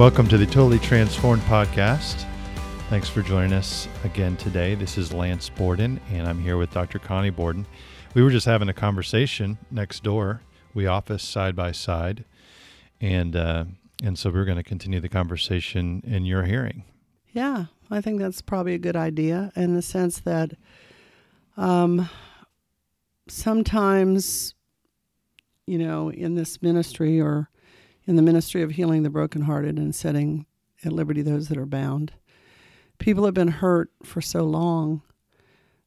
Welcome to the Totally Transformed podcast. Thanks for joining us again today. This is Lance Borden, and I'm here with Dr. Connie Borden. We were just having a conversation next door. We office side by side, and uh, and so we're going to continue the conversation in your hearing. Yeah, I think that's probably a good idea in the sense that um, sometimes, you know, in this ministry or in the ministry of healing the brokenhearted and setting at liberty those that are bound, people have been hurt for so long.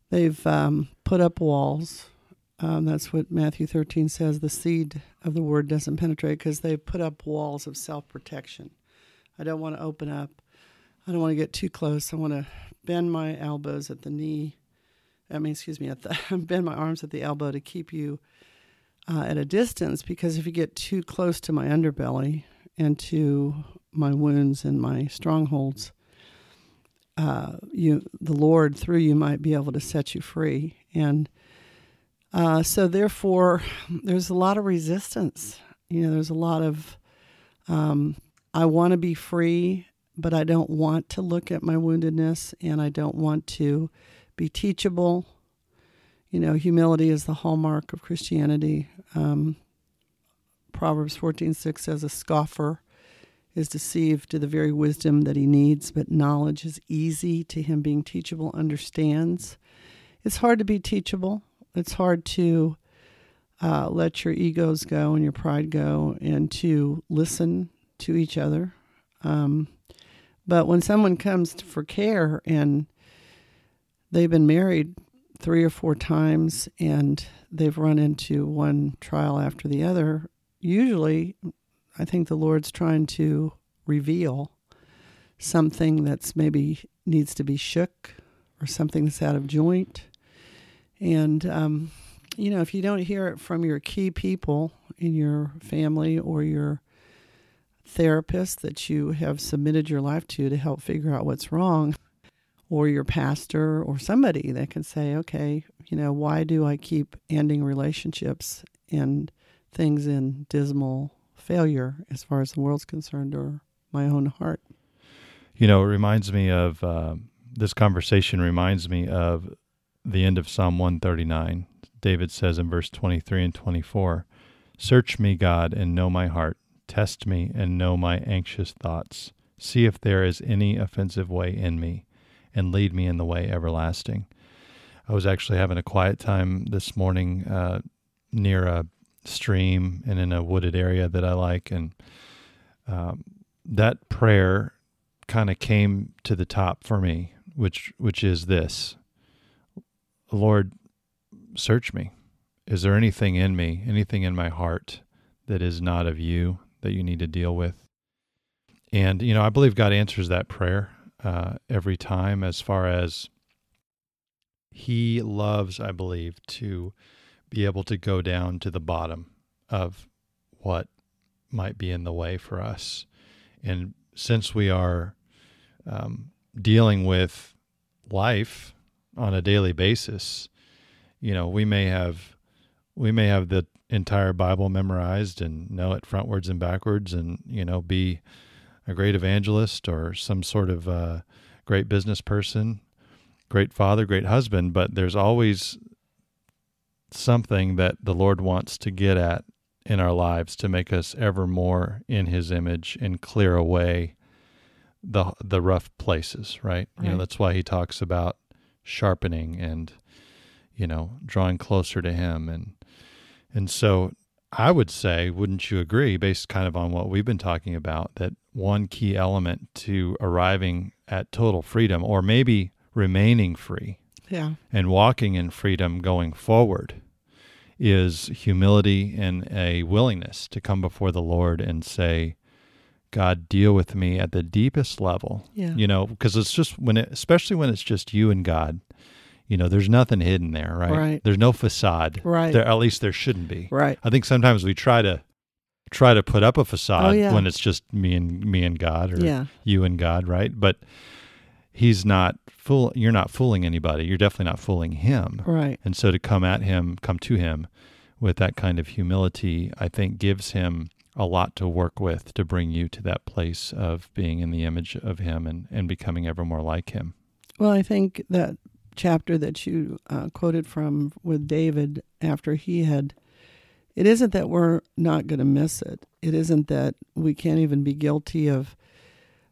They've um, put up walls. Um, that's what Matthew 13 says the seed of the word doesn't penetrate because they've put up walls of self protection. I don't want to open up. I don't want to get too close. I want to bend my elbows at the knee. I mean, excuse me, at the bend my arms at the elbow to keep you uh, at a distance because if you get too close to my underbelly and to my wounds and my strongholds, uh, you the Lord through you might be able to set you free. And uh, so, therefore, there's a lot of resistance. You know, there's a lot of um, I want to be free, but I don't want to look at my woundedness, and I don't want to be teachable. You know, humility is the hallmark of Christianity. Um, Proverbs 14:6 says, "A scoffer is deceived to the very wisdom that he needs, but knowledge is easy to him being teachable understands." It's hard to be teachable. It's hard to uh, let your egos go and your pride go, and to listen to each other. Um, but when someone comes for care and they've been married three or four times and they've run into one trial after the other, usually I think the Lord's trying to reveal something that's maybe needs to be shook or something that's out of joint. And, um, you know, if you don't hear it from your key people in your family or your therapist that you have submitted your life to to help figure out what's wrong, or your pastor or somebody that can say, okay, you know, why do I keep ending relationships and things in dismal failure as far as the world's concerned or my own heart? You know, it reminds me of uh, this conversation, reminds me of the end of Psalm 139. David says in verse 23 and 24, Search me, God, and know my heart. Test me and know my anxious thoughts. See if there is any offensive way in me and lead me in the way everlasting. I was actually having a quiet time this morning uh, near a stream and in a wooded area that I like, and um, that prayer kind of came to the top for me, which which is this: Lord, search me. Is there anything in me, anything in my heart that is not of you that you need to deal with? And you know, I believe God answers that prayer uh, every time as far as he loves, I believe, to be able to go down to the bottom of what might be in the way for us. And since we are um, dealing with life on a daily basis, you know, we may have we may have the entire Bible memorized and know it frontwards and backwards, and you know, be a great evangelist or some sort of uh, great business person, great father, great husband, but there's always something that the Lord wants to get at in our lives to make us ever more in his image and clear away the the rough places, right? right? You know, that's why he talks about sharpening and you know, drawing closer to him and and so I would say, wouldn't you agree, based kind of on what we've been talking about, that one key element to arriving at total freedom or maybe remaining free yeah. and walking in freedom going forward is humility and a willingness to come before the Lord and say, God, deal with me at the deepest level. Yeah. You know, because it's just when it, especially when it's just you and God, you know, there's nothing hidden there, right? Right. There's no facade. Right. There, at least there shouldn't be. Right. I think sometimes we try to try to put up a facade Oh, yeah. when it's just me and me and God or Yeah. you and God, right? But he's not fool you're not fooling anybody. You're definitely not fooling him. Right. And so to come at him, come to him with that kind of humility, I think gives him a lot to work with to bring you to that place of being in the image of Him and, and becoming ever more like Him. Well, I think that chapter that you uh, quoted from with David after he had, it isn't that we're not going to miss it. It isn't that we can't even be guilty of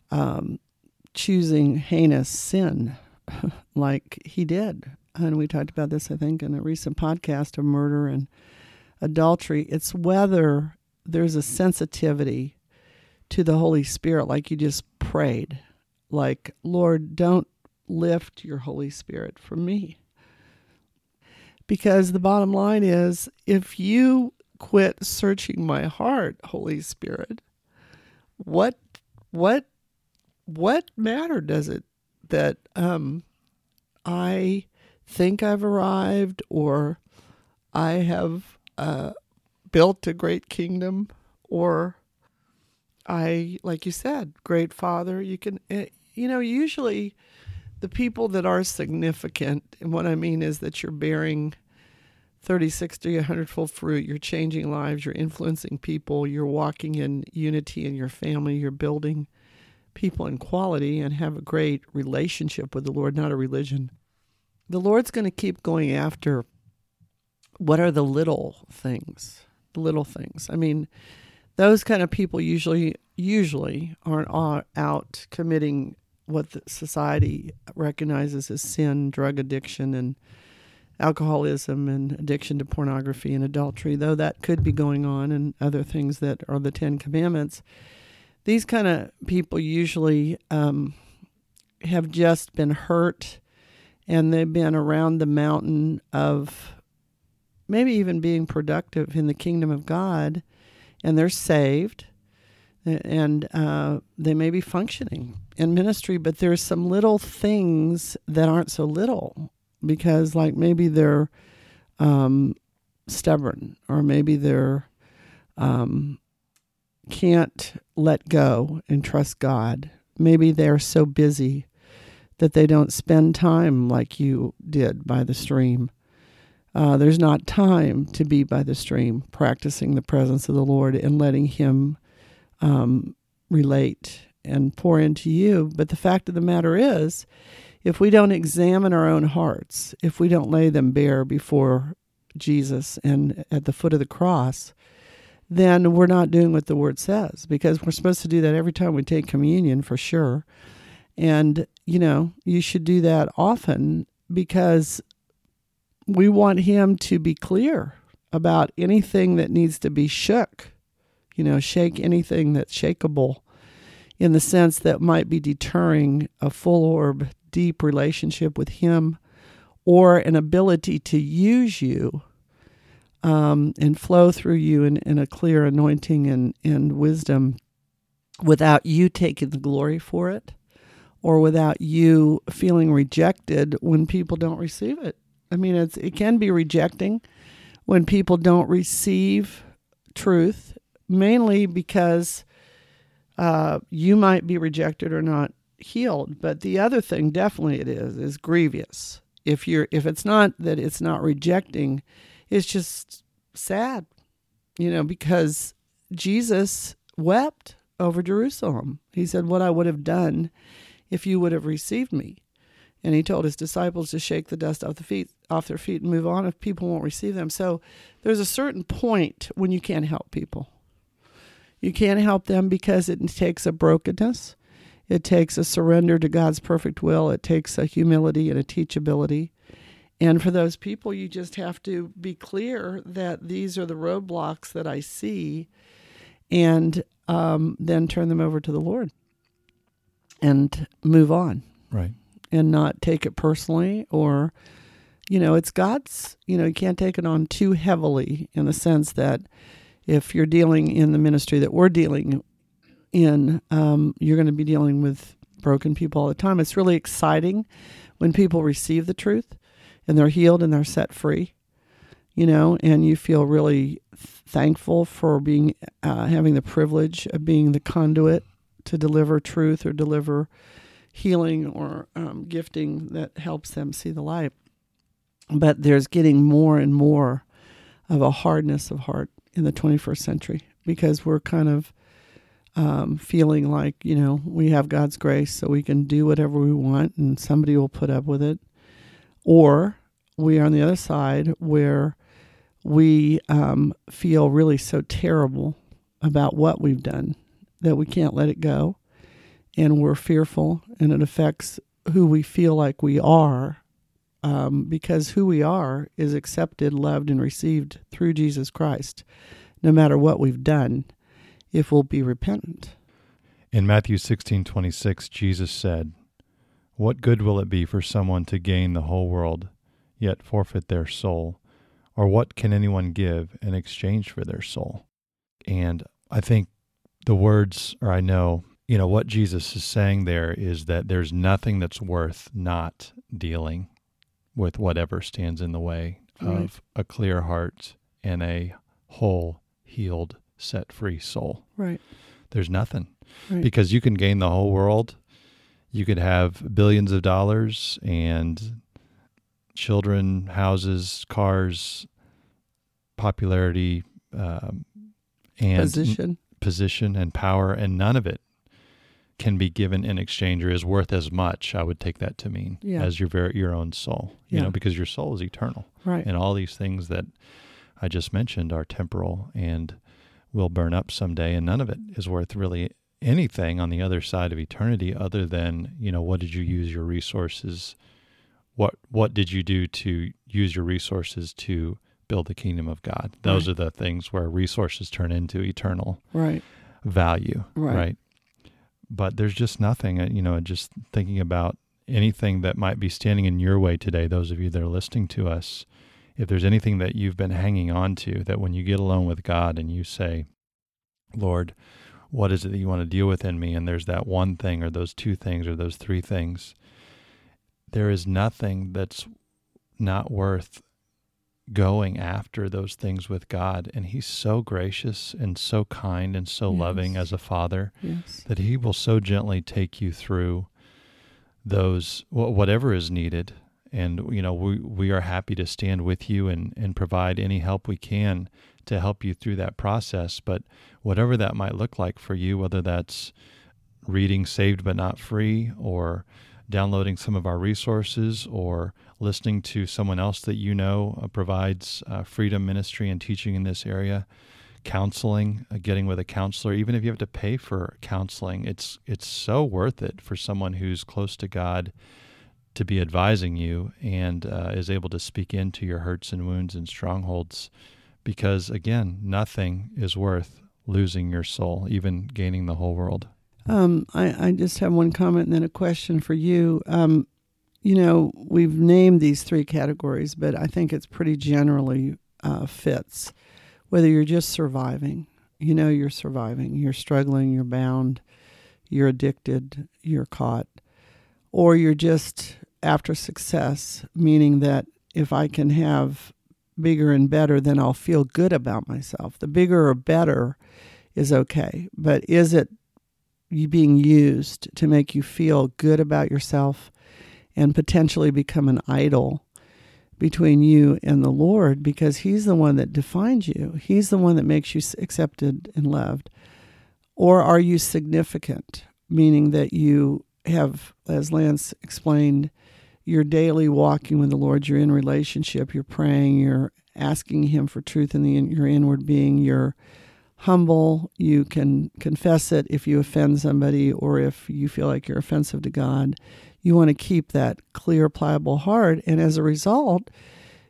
um, choosing heinous sin like he did. And we talked about this, I think, in a recent podcast of murder and adultery. It's whether there's a sensitivity to the Holy Spirit, like you just prayed. Like, Lord, don't lift your Holy Spirit from me. Because the bottom line is if you quit searching my heart, Holy Spirit, what what what matter does it that um I think I've arrived or I have uh, built a great kingdom or I, like you said, great father. You can, eh, you know, usually the people that are significant, and what I mean is that you're bearing 30, 60, 100 fold fruit, you're changing lives, you're influencing people, you're walking in unity in your family, you're building people in quality and have a great relationship with the Lord, not a religion. The Lord's going to keep going after what are the little things, the little things. I mean, those kind of people usually usually aren't out committing what society recognizes as sin, drug addiction, and alcoholism, and addiction to pornography and adultery. Though that could be going on, and other things that are the Ten Commandments. These kind of people usually um, have just been hurt, and they've been around the mountain of maybe even being productive in the kingdom of God, and they're saved, and uh, they may be functioning in ministry, but there's some little things that aren't so little because, like, maybe they're um, stubborn, or maybe they're um, can't let go and trust God. Maybe they're so busy that they don't spend time like you did by the stream uh, there's not time to be by the stream, practicing the presence of the Lord and letting Him um, relate and pour into you. But the fact of the matter is, if we don't examine our own hearts, if we don't lay them bare before Jesus and at the foot of the cross, then we're not doing what the Word says because we're supposed to do that every time we take communion for sure. And, you know, you should do that often because we want him to be clear about anything that needs to be shook, you know, shake anything that's shakable in the sense that might be deterring a full orb, deep relationship with him or an ability to use you um, and flow through you in, in a clear anointing and, and wisdom without you taking the glory for it or without you feeling rejected when people don't receive it. I mean, it's it can be rejecting when people don't receive truth, mainly because uh, you might be rejected or not healed. But the other thing, definitely, it is is grievous. If you're if it's not that it's not rejecting, it's just sad, you know, because Jesus wept over Jerusalem. He said, "What I would have done if you would have received me." and he told his disciples to shake the dust off the feet off their feet and move on if people won't receive them so there's a certain point when you can't help people you can't help them because it takes a brokenness. It takes a surrender to god's perfect will. It takes a humility and a teachability. And for those people you just have to be clear that these are the roadblocks that i see and um, then turn them over to the lord and move on. Right. And not take it personally or you know it's god's you know you can't take it on too heavily in the sense that if you're dealing in the ministry that we're dealing in um, you're going to be dealing with broken people all the time it's really exciting when people receive the truth and they're healed and they're set free you know and you feel really thankful for being uh, having the privilege of being the conduit to deliver truth or deliver healing or um, gifting that helps them see the light. But there's getting more and more of a hardness of heart in the 21st century. because we're kind of um, feeling like, you know, we have God's grace so we can do whatever we want and somebody will put up with it. Or we are on the other side where we um, feel really so terrible about what we've done that we can't let it go. And we're fearful, and it affects who we feel like we are um, because who we are is accepted, loved, and received through Jesus Christ, no matter what we've done, if we'll be repentant. In Matthew 16 26, Jesus said, What good will it be for someone to gain the whole world, yet forfeit their soul? Or what can anyone give in exchange for their soul? And I think the words, or I know, you know, what Jesus is saying there is that there's nothing that's worth not dealing with whatever stands in the way Right. of a clear heart and a whole, healed, set free soul. Right. There's nothing Right. because you can gain the whole world. You could have billions of dollars and children, houses, cars, popularity, um, and Position. position and power, and none of it can be given in exchange or is worth as much. I would take that to mean Yeah. as your very your own soul. You Yeah. know, because your soul is eternal, Right. and all these things that I just mentioned are temporal and will burn up someday, and none of it is worth really anything on the other side of eternity, other than you know what did you use your resources. What what did you do to use your resources to build the kingdom of God? Those Right. are the things where resources turn into eternal Right. value, Right. right? But there's just nothing, uh, you know, just thinking about anything that might be standing in your way today, those of you that are listening to us, if there's anything that you've been hanging on to, that when you get alone with God and you say, Lord, what is it that you want to deal with in me? And there's that one thing or those two things or those three things, there is nothing that's not worth going after those things with God. And He's so gracious and so kind and so loving as a father Yes. that He will so gently take you through those whatever is needed. And you know we we are happy to stand with you and and provide any help we can to help you through that process. But whatever that might look like for you, whether that's reading Saved but Not Free or downloading some of our resources or listening to someone else that you know uh, provides uh, freedom ministry and teaching in this area. Counseling uh, getting with a counselor even if you have to pay for counseling it's it's so worth it for someone who's close to god to be advising you and uh, is able to speak into your hurts and wounds and strongholds because again nothing is worth losing your soul even gaining the whole world Um, I, I just have one comment and then a question for you. Um, you know, we've named these three categories, but I think it's pretty generally uh, fits. Whether you're just surviving, you know, you're surviving, you're struggling, you're bound, you're addicted, you're caught, or you're just after success, meaning that if I can have bigger and better, then I'll feel good about myself. The bigger or better is okay, but is it being used to make you feel good about yourself and potentially become an idol between you and the Lord because he's the one that defines you. He's the one that makes you accepted and loved. Or are you significant, meaning that you have as Lance explained, you're daily walking with the Lord, you're in relationship, you're praying, you're asking him for truth in the in your inward being, you're humble. You can confess it if you offend somebody or if you feel like you're offensive to God. You want to keep that clear, pliable heart. And as a result,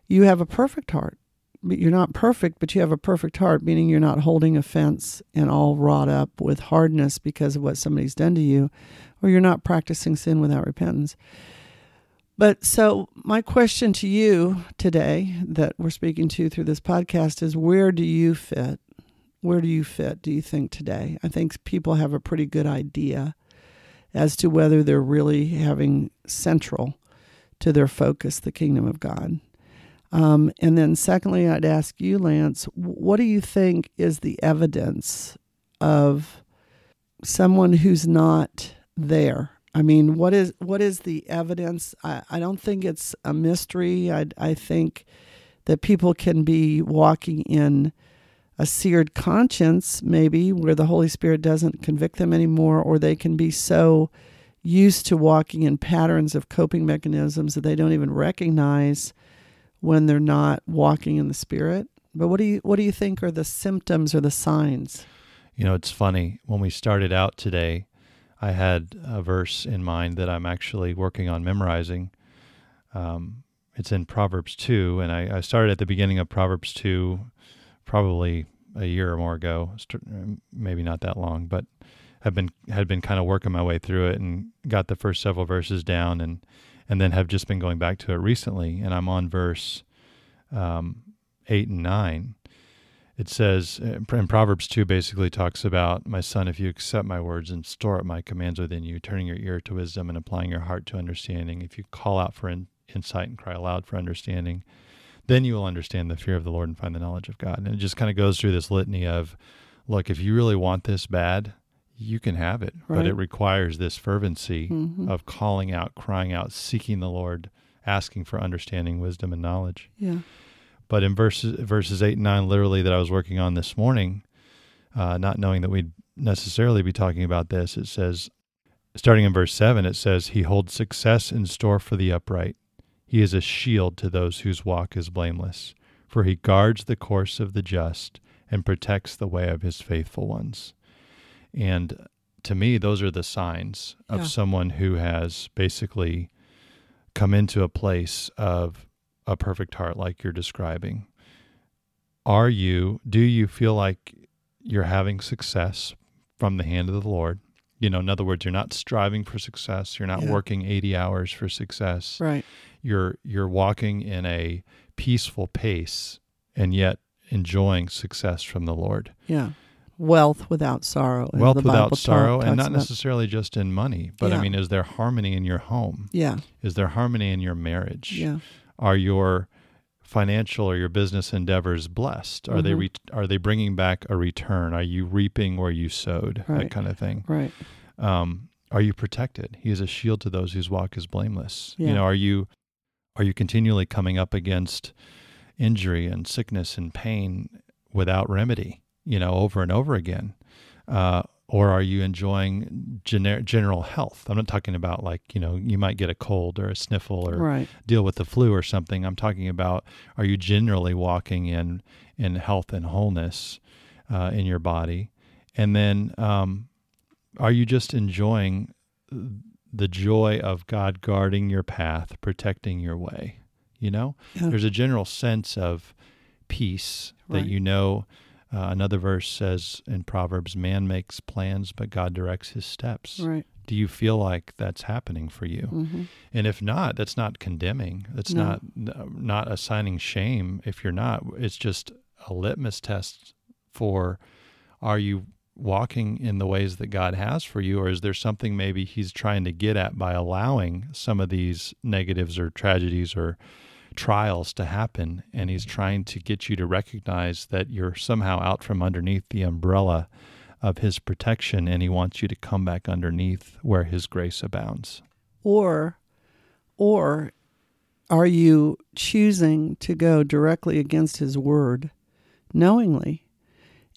you have a perfect heart. You're not perfect, but you have a perfect heart, meaning you're not holding offense and all wrought up with hardness because of what somebody's done to you, or you're not practicing sin without repentance. But so, my question to you today that we're speaking to through this podcast is where do you fit? Where do you fit, do you think, today? I think people have a pretty good idea as to whether they're really having central to their focus the kingdom of God. Um, and then, secondly, I'd ask you, Lance, what do you think is the evidence of someone who's not there? I mean, what is what is the evidence? I, I don't think it's a mystery. I I think that people can be walking in a seared conscience, maybe where the Holy Spirit doesn't convict them anymore, or they can be so used to walking in patterns of coping mechanisms that they don't even recognize when they're not walking in the Spirit. But what do you what do you think are the symptoms or the signs? You know, it's funny when we started out today. I had a verse in mind that I'm actually working on memorizing. Um, it's in Proverbs 2, and I, I, started at the beginning of Proverbs 2 probably a year or more ago, maybe not that long, but have been had been kind of working my way through it and got the first several verses down, and and then have just been going back to it recently, and I'm on verse um, eight and nine, it says in Proverbs 2 basically talks about, My son, if you accept my words and store up my commands within you, turning your ear to wisdom and applying your heart to understanding, if you call out for in, insight and cry aloud for understanding, then you will understand the fear of the Lord and find the knowledge of God. And it just kind of goes through this litany of, look, if you really want this bad, you can have it, right. but it requires this fervency mm-hmm. of calling out, crying out, seeking the Lord, asking for understanding, wisdom, and knowledge. Yeah. But in verses verses eight and nine, literally that I was working on this morning, uh, not knowing that we'd necessarily be talking about this, it says, starting in verse seven, it says, "He holds success in store for the upright. He is a shield to those whose walk is blameless, for he guards the course of the just and protects the way of his faithful ones." And to me, those are the signs of yeah. someone who has basically come into a place of a perfect heart like you're describing are you do you feel like you're having success from the hand of the lord you know in other words you're not striving for success you're not yeah. working 80 hours for success right you're you're walking in a peaceful pace and yet enjoying success from the lord yeah wealth without sorrow wealth without sorrow talk, and not necessarily just in money but yeah. i mean is there harmony in your home yeah is there harmony in your marriage yeah are your financial or your business endeavors blessed? Are mm-hmm. they re- are they bringing back a return? Are you reaping where you sowed? Right. That kind of thing. Right. Um, are you protected? He is a shield to those whose walk is blameless. Yeah. You know, are you are you continually coming up against injury and sickness and pain without remedy? You know, over and over again. Uh, or are you enjoying gener- general health? I'm not talking about like, you know, you might get a cold or a sniffle or right. deal with the flu or something. I'm talking about are you generally walking in in health and wholeness uh, in your body? And then um, are you just enjoying the joy of God guarding your path, protecting your way? You know, yeah. there's a general sense of peace right. that you know uh, another verse says in Proverbs, man makes plans, but God directs his steps. Right. Do you feel like that's happening for you? Mm-hmm. And if not, that's not condemning. That's no. not not assigning shame. If you're not, it's just a litmus test for are you walking in the ways that God has for you, or is there something maybe He's trying to get at by allowing some of these negatives or tragedies or trials to happen, and He's trying to get you to recognize that you're somehow out from underneath the umbrella of His protection, and He wants you to come back underneath where His grace abounds. Or, or are you choosing to go directly against His word knowingly,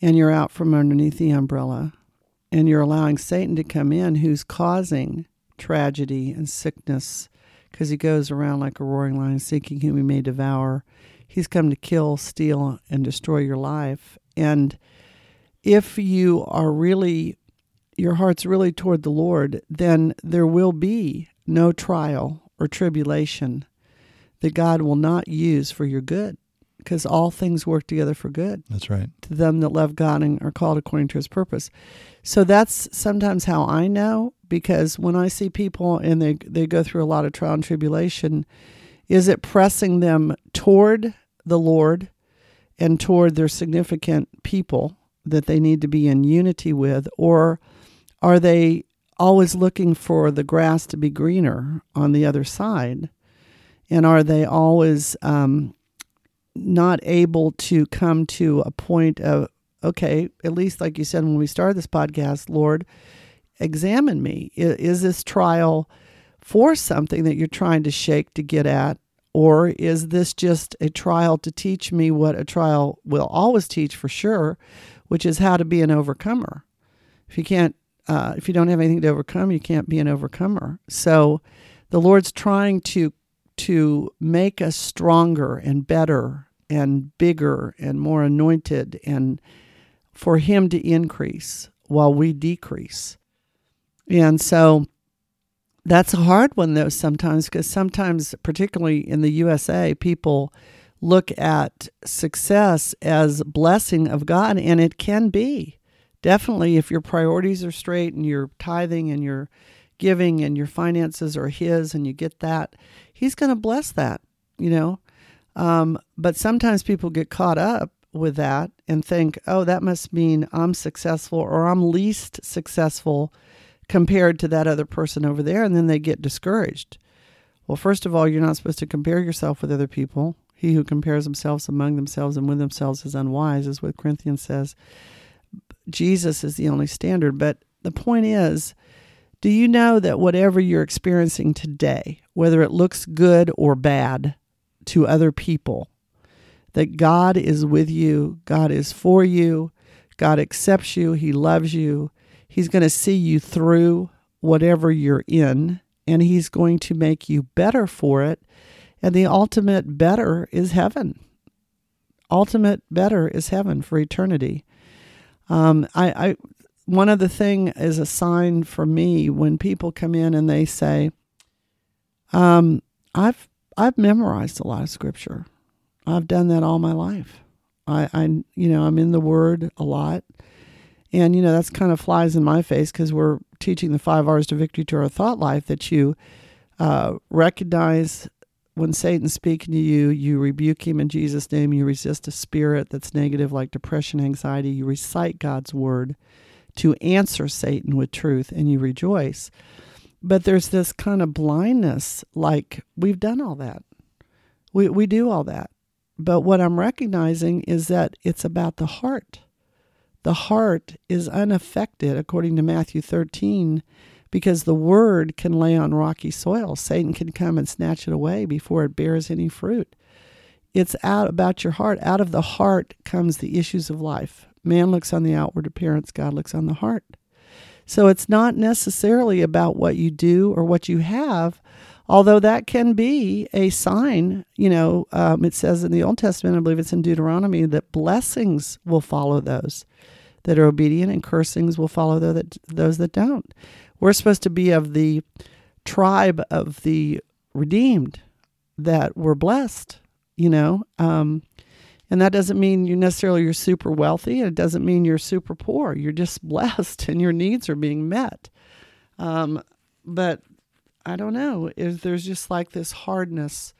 and you're out from underneath the umbrella, and you're allowing Satan to come in who's causing tragedy and sickness because he goes around like a roaring lion seeking whom he may devour. He's come to kill, steal, and destroy your life. And if you are really, your heart's really toward the Lord, then there will be no trial or tribulation that God will not use for your good because all things work together for good. That's right. To them that love God and are called according to his purpose. So that's sometimes how I know because when I see people and they they go through a lot of trial and tribulation, is it pressing them toward the Lord and toward their significant people that they need to be in unity with or are they always looking for the grass to be greener on the other side? And are they always um, not able to come to a point of, okay, at least like you said when we started this podcast, Lord, examine me. Is, is this trial for something that you're trying to shake to get at, Or is this just a trial to teach me what a trial will always teach for sure, which is how to be an overcomer? If you can't, uh, if you don't have anything to overcome, you can't be an overcomer. So the Lord's trying to to make us stronger and better and bigger and more anointed and for him to increase while we decrease. And so that's a hard one though sometimes because sometimes particularly in the USA people look at success as blessing of God and it can be. Definitely if your priorities are straight and you're tithing and you're giving and your finances are his and you get that, he's going to bless that, you know. Um, but sometimes people get caught up with that and think, oh, that must mean I'm successful or I'm least successful compared to that other person over there. And then they get discouraged. Well, first of all, you're not supposed to compare yourself with other people. He who compares themselves among themselves and with themselves is unwise, is what Corinthians says. Jesus is the only standard. But the point is, do you know that whatever you're experiencing today, whether it looks good or bad to other people, that God is with you, God is for you, God accepts you, He loves you, He's going to see you through whatever you're in, and He's going to make you better for it. And the ultimate better is heaven. Ultimate better is heaven for eternity. Um, I, I one other thing is a sign for me when people come in and they say, um, "I've I've memorized a lot of scripture. I've done that all my life. I, I you know I'm in the Word a lot, and you know that's kind of flies in my face because we're teaching the five R's to victory to our thought life that you uh, recognize when Satan's speaking to you, you rebuke him in Jesus' name. You resist a spirit that's negative, like depression, anxiety. You recite God's word to answer Satan with truth and you rejoice. But there's this kind of blindness like we've done all that. We we do all that. But what I'm recognizing is that it's about the heart. The heart is unaffected according to Matthew 13 because the word can lay on rocky soil. Satan can come and snatch it away before it bears any fruit. It's out about your heart. Out of the heart comes the issues of life. Man looks on the outward appearance, God looks on the heart. So it's not necessarily about what you do or what you have, although that can be a sign. You know, um, it says in the Old Testament, I believe it's in Deuteronomy, that blessings will follow those that are obedient and cursings will follow those that, those that don't. We're supposed to be of the tribe of the redeemed that we're blessed, you know. Um, and that doesn't mean you necessarily you're super wealthy. It doesn't mean you're super poor. You're just blessed and your needs are being met. Um, but I don't know. If there's just like this hardness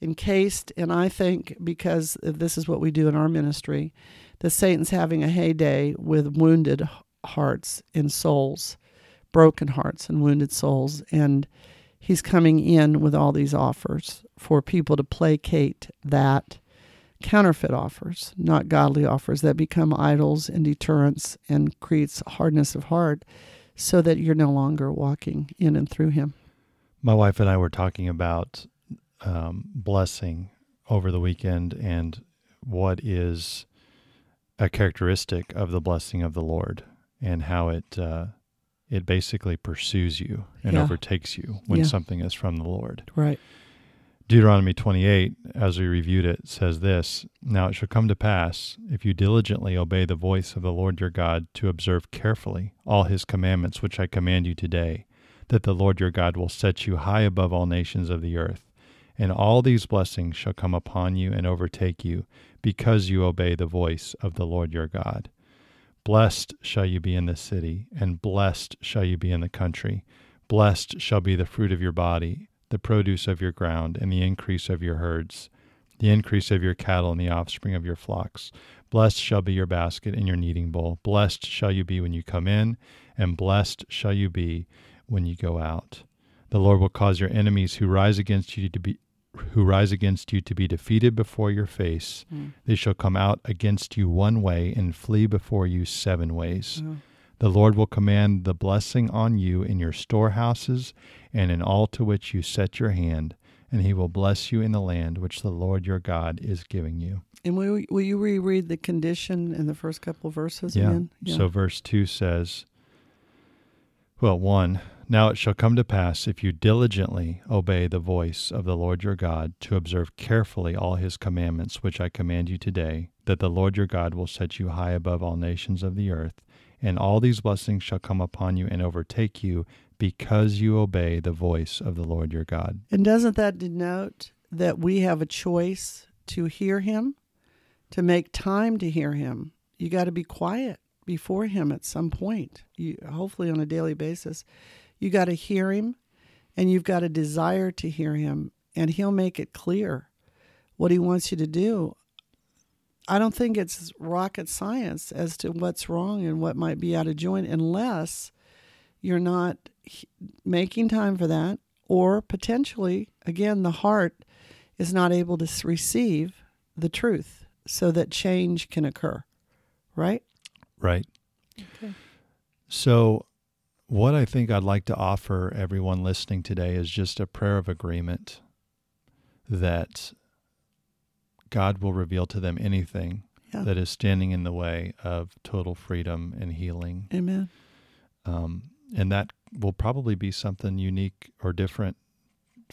encased, and I think because this is what we do in our ministry, that Satan's having a heyday with wounded hearts and souls, broken hearts and wounded souls, and he's coming in with all these offers for people to placate that counterfeit offers, not godly offers that become idols and deterrents and creates hardness of heart so that you're no longer walking in and through him. My wife and I were talking about um, blessing over the weekend and what is a characteristic of the blessing of the Lord and how it uh, it basically pursues you and yeah. overtakes you when yeah. something is from the Lord. Right. Deuteronomy 28, as we reviewed it, says this Now it shall come to pass, if you diligently obey the voice of the Lord your God, to observe carefully all his commandments which I command you today, that the Lord your God will set you high above all nations of the earth. And all these blessings shall come upon you and overtake you, because you obey the voice of the Lord your God. Blessed shall you be in the city, and blessed shall you be in the country. Blessed shall be the fruit of your body the produce of your ground, and the increase of your herds, the increase of your cattle, and the offspring of your flocks. Blessed shall be your basket and your kneading bowl. Blessed shall you be when you come in, and blessed shall you be when you go out. The Lord will cause your enemies who rise against you to be who rise against you to be defeated before your face. Mm. They shall come out against you one way and flee before you seven ways. Mm. The Lord will command the blessing on you in your storehouses and in all to which you set your hand, and he will bless you in the land which the Lord your God is giving you. And will, will you reread the condition in the first couple of verses Yeah. again? So verse 2 says, well, 1 Now it shall come to pass, if you diligently obey the voice of the Lord your God, to observe carefully all his commandments which I command you today, that the Lord your God will set you high above all nations of the earth, and all these blessings shall come upon you and overtake you, because you obey the voice of the Lord your God. And doesn't that denote that we have a choice to hear him, to make time to hear him? You got to be quiet before him at some point, you, hopefully on a daily basis. You got to hear him, and you've got a desire to hear him, and he'll make it clear what he wants you to do. I don't think it's rocket science as to what's wrong and what might be out of joint unless you're not making time for that or potentially again the heart is not able to receive the truth so that change can occur right Right. okay So, what I think I'd like to offer everyone listening today is just a prayer of agreement that God will reveal to them anything yeah that is standing in the way of total freedom and healing. amen Um, and that will probably be something unique or different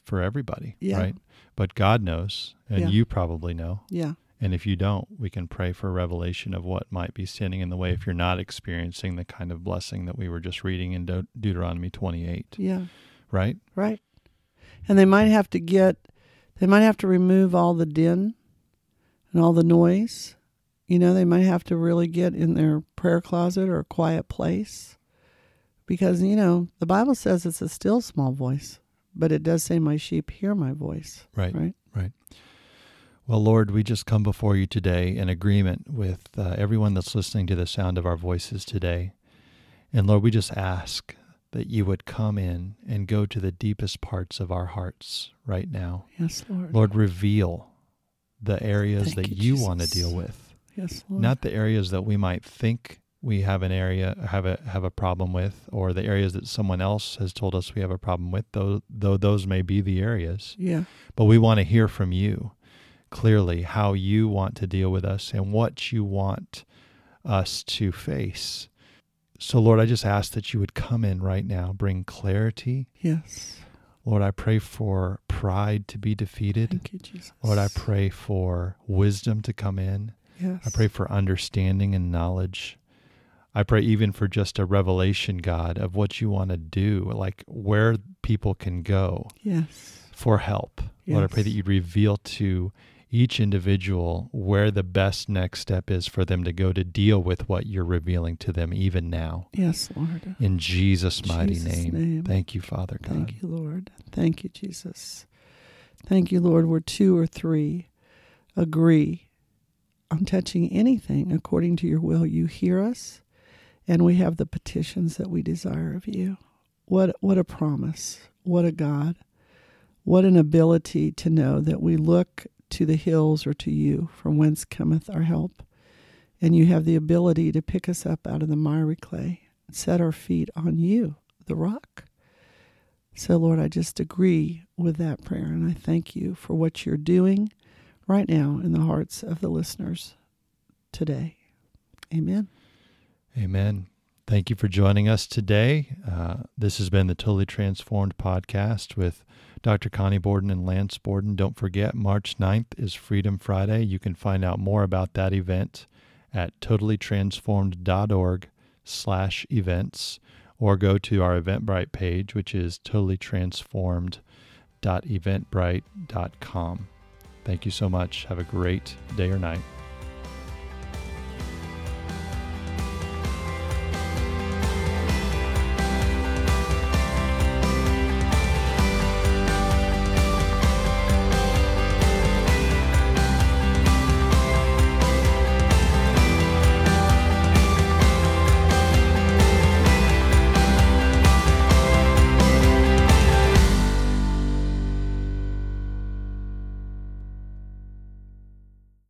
for everybody, Yeah. right? But God knows, and Yeah. you probably know. yeah And if you don't, we can pray for revelation of what might be standing in the way if you're not experiencing the kind of blessing that we were just reading in De- Deuteronomy 28, yeah right? right and they might have to get they might have to remove all the din and all the noise you know they might have to really get in their prayer closet or a quiet place because you know the bible says it's a still small voice but it does say my sheep hear my voice Right. right Right. Well, Lord, we just come before you today in agreement with uh, everyone that's listening to the sound of our voices today. And Lord, we just ask that you would come in and go to the deepest parts of our hearts right now. yes lord Lord, reveal the areas Thank that you, you want to deal with. yes lord. Not the areas that we might think we have an area have a have a problem with or the areas that someone else has told us we have a problem with though though those may be the areas. Yeah. But we want to hear from you clearly how you want to deal with us and what you want us to face. So lord i just ask that you would come in right now bring clarity yes lord i pray for pride to be defeated. Thank you jesus. Lord i pray for wisdom to come in. Yes. I pray for understanding and knowledge. I pray even for just a revelation, God, of what you want to do, like where people can go yes. for help. Lord, I pray that you'd reveal to each individual where the best next step is for them to go to deal with what you're revealing to them even now. yes lord In Jesus' mighty Jesus' name. name. Thank you, Father God. Thank you, Lord. Thank you, Jesus. Thank you, Lord. Where two or three agree on touching anything according to your will, you hear us, and we have the petitions that we desire of you. What what a promise. What a God. What an ability to know that we look to the hills or to you from whence cometh our help. And you have the ability to pick us up out of the miry clay, and set our feet on you, the rock. So, Lord, I just agree with that prayer, and I thank you for what you're doing right now in the hearts of the listeners today. Amen. Amen. Thank you for joining us today. Uh, this has been the Totally Transformed podcast with Dr. Connie Borden and Lance Borden. Don't forget, March 9th is Freedom Friday. You can find out more about that event at totallytransformed.org slash events or go to our Eventbrite page, which is totallytransformed.eventbrite.com. Thank you so much. Have a great day or night.